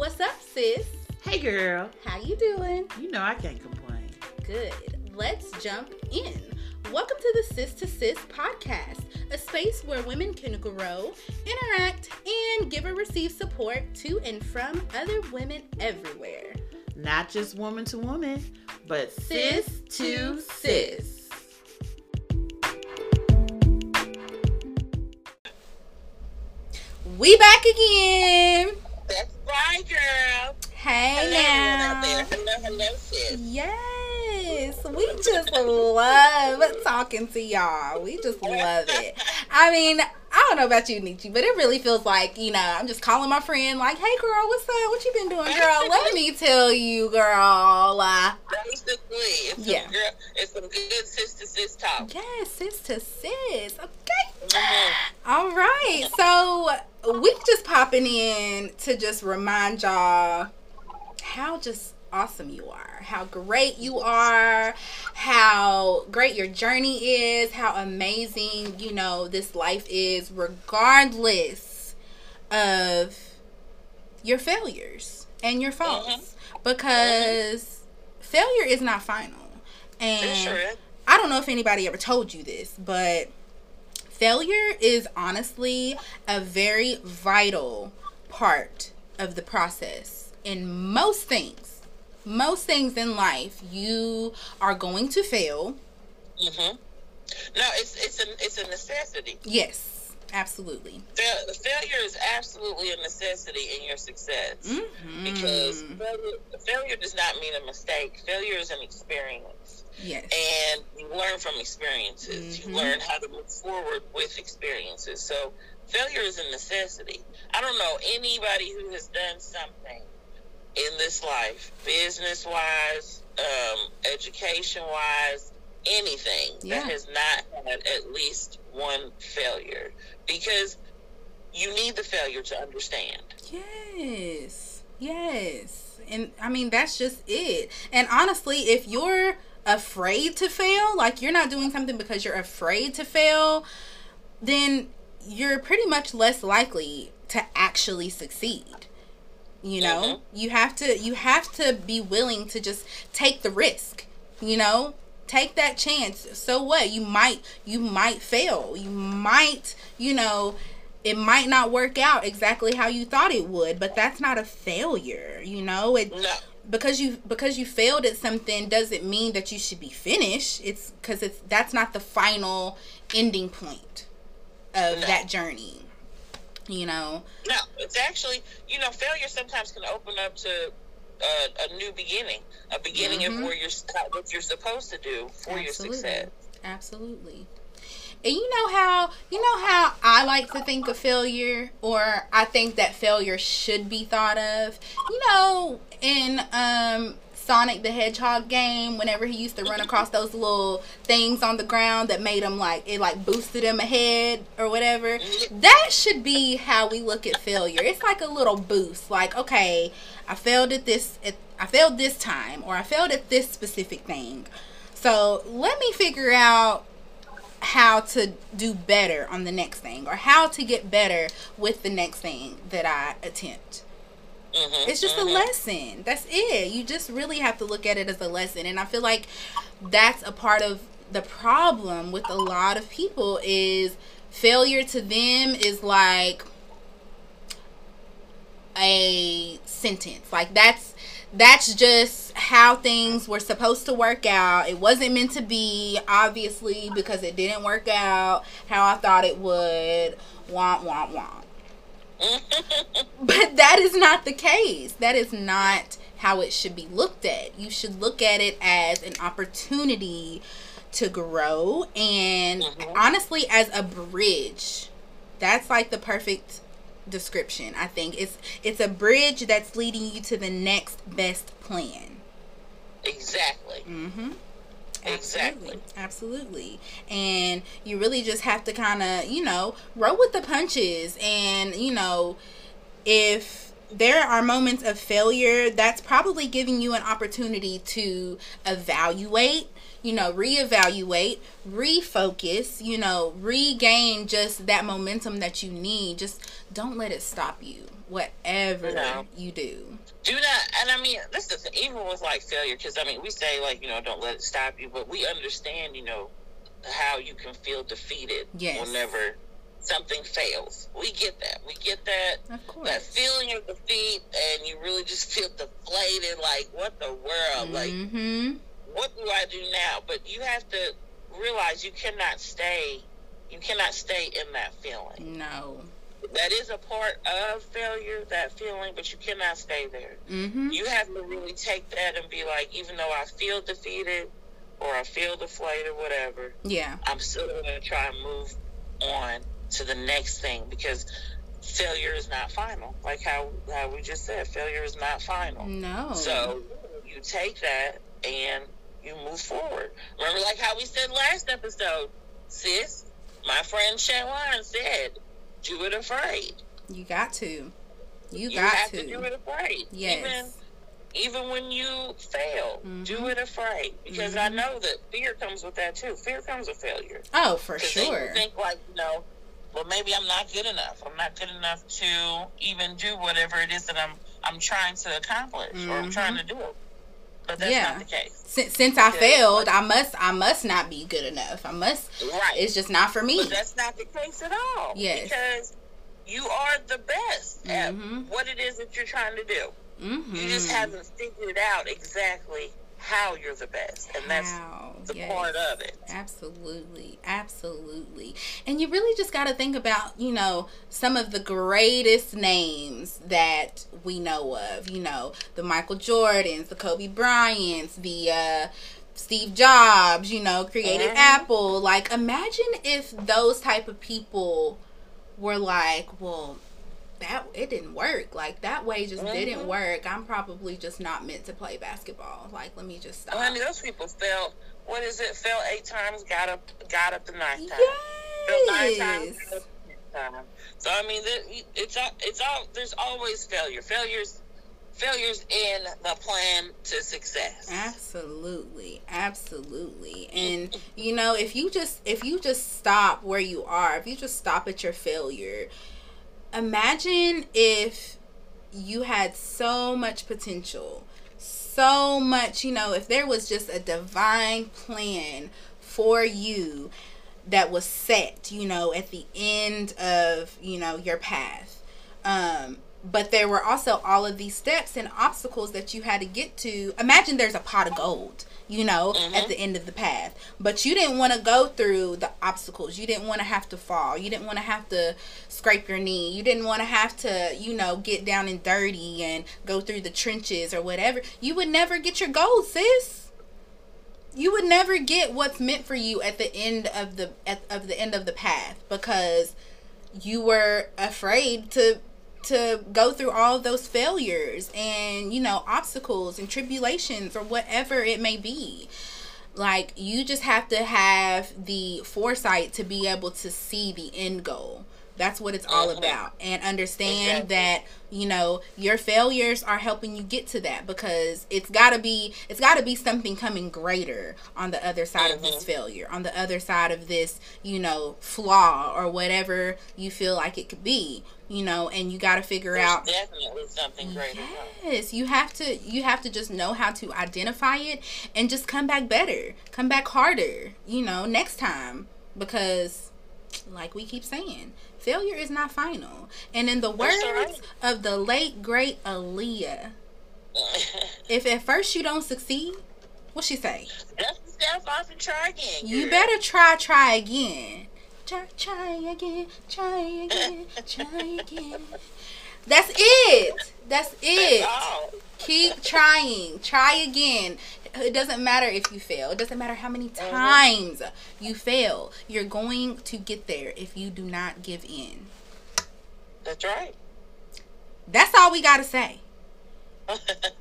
What's up, sis? Hey girl, How you doing? you know I can't complain. Good. Let's jump in. Welcome to the Sis to Sis podcast, a space where women can grow, interact, and give or receive support to and from other women everywhere. Not just woman to woman, but sis, Sis to to sis. We back again. Right, girl. Hey Hello, now. out there. Hello, hello, sis. Yes, we just love talking to y'all. We just love it. I mean, I don't know about you, Nietzsche, but it really feels like, you know, I'm just calling my friend, like, hey, girl, what's up? What you been doing, girl? Let me tell you, girl. Uh, Basically, it's Yeah. some girl, it's some good sis to sis talk. yes, sis to sis. Okay. Mhm. All right. So popping in to just remind y'all how just awesome you are, how great you are, how great your journey is, how amazing, you know, this life is, regardless of your failures and your mm-hmm. faults. Because failure is not final. And sure. I don't know if anybody ever told you this, but failure is honestly a very vital part of the process in most things. Most things in life, you are going to fail. hmm No, it's it's a it's a necessity. Yes, absolutely. Fail, failure is absolutely a necessity in your success Mhm. because failure, failure does not mean a mistake. Failure is an experience, yes, and you learn from experiences. Mhm. You learn how to move forward with experiences. So failure is a necessity. I don't know anybody who has done something in this life, business wise, um, education wise, anything Yeah. that has not had at least one failure because you need the failure to understand. yes, yes. And I mean, that's just it. And honestly, if you're afraid to fail, like you're not doing something because you're afraid to fail, then you're pretty much less likely to actually succeed. You know, mm-hmm. you have to you have to be willing to just take the risk, you know? Take that chance. So what? You might you might fail. You might, you know, it might not work out exactly how you thought it would, but that's not a failure, you know? It No, because you because you failed at something doesn't mean that you should be finished. It's because it's that's not the final ending point of No. that journey. You know, no, it's actually you know failure sometimes can open up to uh, a new beginning, a beginning Mhm. of where you're what you're supposed to do for your success. absolutely. And you know how you know how I like to think of failure, or I think that failure should be thought of. You know, in um Sonic the Hedgehog game, whenever he used to run across those little things on the ground that made him like it like boosted him ahead or whatever. That should be how we look at failure. It's like a little boost. Like, okay, I failed at this at, I failed this time or I failed at this specific thing. So, let me figure out how to do better on the next thing or how to get better with the next thing that I attempt. Mhm, It's just a mhm. lesson. That's it. You just really have to look at it as a lesson. And I feel like that's a part of the problem with a lot of people is failure to them is like a sentence. Like that's that's just how things were supposed to work out. It wasn't meant to be, obviously, because it didn't work out how I thought it would. Womp womp womp. But that is not the case. That is not how it should be looked at. You should look at it as an opportunity to grow and Mhm. honestly as a bridge. That's like the perfect description. I think it's it's a bridge that's leading you to the next best plan. Exactly. Mhm. Exactly. Absolutely. Absolutely. And you really just have to kind of, you know, roll with the punches. And, you know, if there are moments of failure, that's probably giving you an opportunity to evaluate you know, reevaluate, refocus, you know, regain just that momentum that you need. Just don't let it stop you, whatever No. you do. Do not and i mean this is even with like failure because i mean we say like you know don't let it stop you but we understand you know how you can feel defeated Yes. whenever something fails we get that we get that Of that feeling of defeat and you really just feel deflated like what the world like mm-hmm. what do i do now but you have to realize you cannot stay you cannot stay in that feeling No. That is a part of failure that feeling but you cannot stay there Mm-hmm. you have to really take that and be like, even though I feel defeated or I feel deflated, or whatever, Yeah. I'm still going to try and move on to the next thing because failure is not final. Like how, how we just said, failure is not final. No. So you take that and you move forward. Remember, like how we said last episode, sis, my friend Shawan said, do it afraid. you got to. You You got have to. to do it afraid. Yes. Even even when you fail, Mhm. do it afraid because I Mhm. know that fear comes with that too. Fear comes with failure. Oh, for sure. You think like you know, well maybe I'm not good enough. I'm not good enough to even do whatever it is that I'm I'm trying to accomplish or I'm trying to do. But that's Yeah. not the case. Since, since I failed, I must I must not be good enough. I must. Right. It's just not for me. but that's not the case at all. Yes. Because you are the best at Mhm. what it is that you're trying to do. Mm-hmm. You just haven't figured out exactly how you're the best, and that's How? the Yes. part of it. Absolutely, absolutely. And you really just got to think about, you know, some of the greatest names that we know of. You know, the Michael Jordans, the Kobe Bryants, the uh, Steve Jobs. You know, created Mhm. Apple. Like, imagine if those type of people were like, well. That it didn't work. Like that way just didn't Mhm. work. I'm probably just not meant to play basketball. Like let me just stop. Oh, honey, those people fell. What is it? Fell eight times, got up, got up the ninth time. Fell nine times, got up the tenth time. So I mean, it's all, it's all. There's always failure. Failures, failures in the plan to success. Absolutely, absolutely. And you know, if you just if you just stop where you are, if you just stop at your failure, imagine if you had so much potential, so much, you know, if there was just a divine plan for you that was set, you know, at the end of, you know, your path. Um but there were also all of these steps and obstacles that you had to get to. Imagine there's a pot of gold, you know, Mhm. at the end of the path. But you didn't want to go through the obstacles. You didn't want to have to fall. You didn't want to have to scrape your knee. You didn't want to have to, you know, get down and dirty and go through the trenches or whatever. You would never get your gold, sis you would never get what's meant for you at the end of the at, of the end of the path because you were afraid to to go through all those failures and you know obstacles and tribulations or whatever it may be. Like you just have to have the foresight to be able to see the end goal that's what it's all Mhm. about and understand Exactly. that you know your failures are helping you get to that because it's got to be it's got to be something coming greater on the other side of this Mhm. failure on the other side of this you know flaw or whatever you feel like it could be you know and you got to figure There's out definitely something greater. Yes, you have to you have to just know how to identify it and just come back better. Come back harder, you know, next time because like we keep saying, failure is not final. And in the words right. of the late great Aaliyah, if at first you don't succeed, what she say? Dust yourself off and try again. You better try try again. Try try again, try again, try again. That's it. That's it. That's. Keep trying. Try again. It doesn't matter if you fail. It doesn't matter how many uh-huh. times you fail. You're going to get there if you do not give in. That's right. That's all we got to say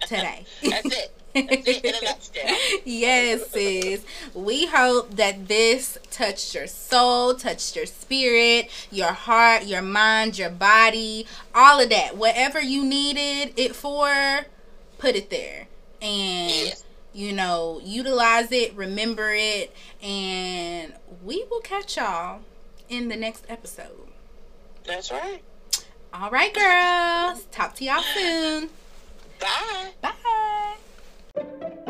today. That's it. That's it in a yes, sis. We hope that this touched your soul, touched your spirit, your heart, your mind, your body, all of that. Whatever you needed it for, put it there. And Yes you know, utilize it, remember it, and we will catch y'all in the next episode. That's right. All right, girls. Talk to y'all soon. Bye. Bye.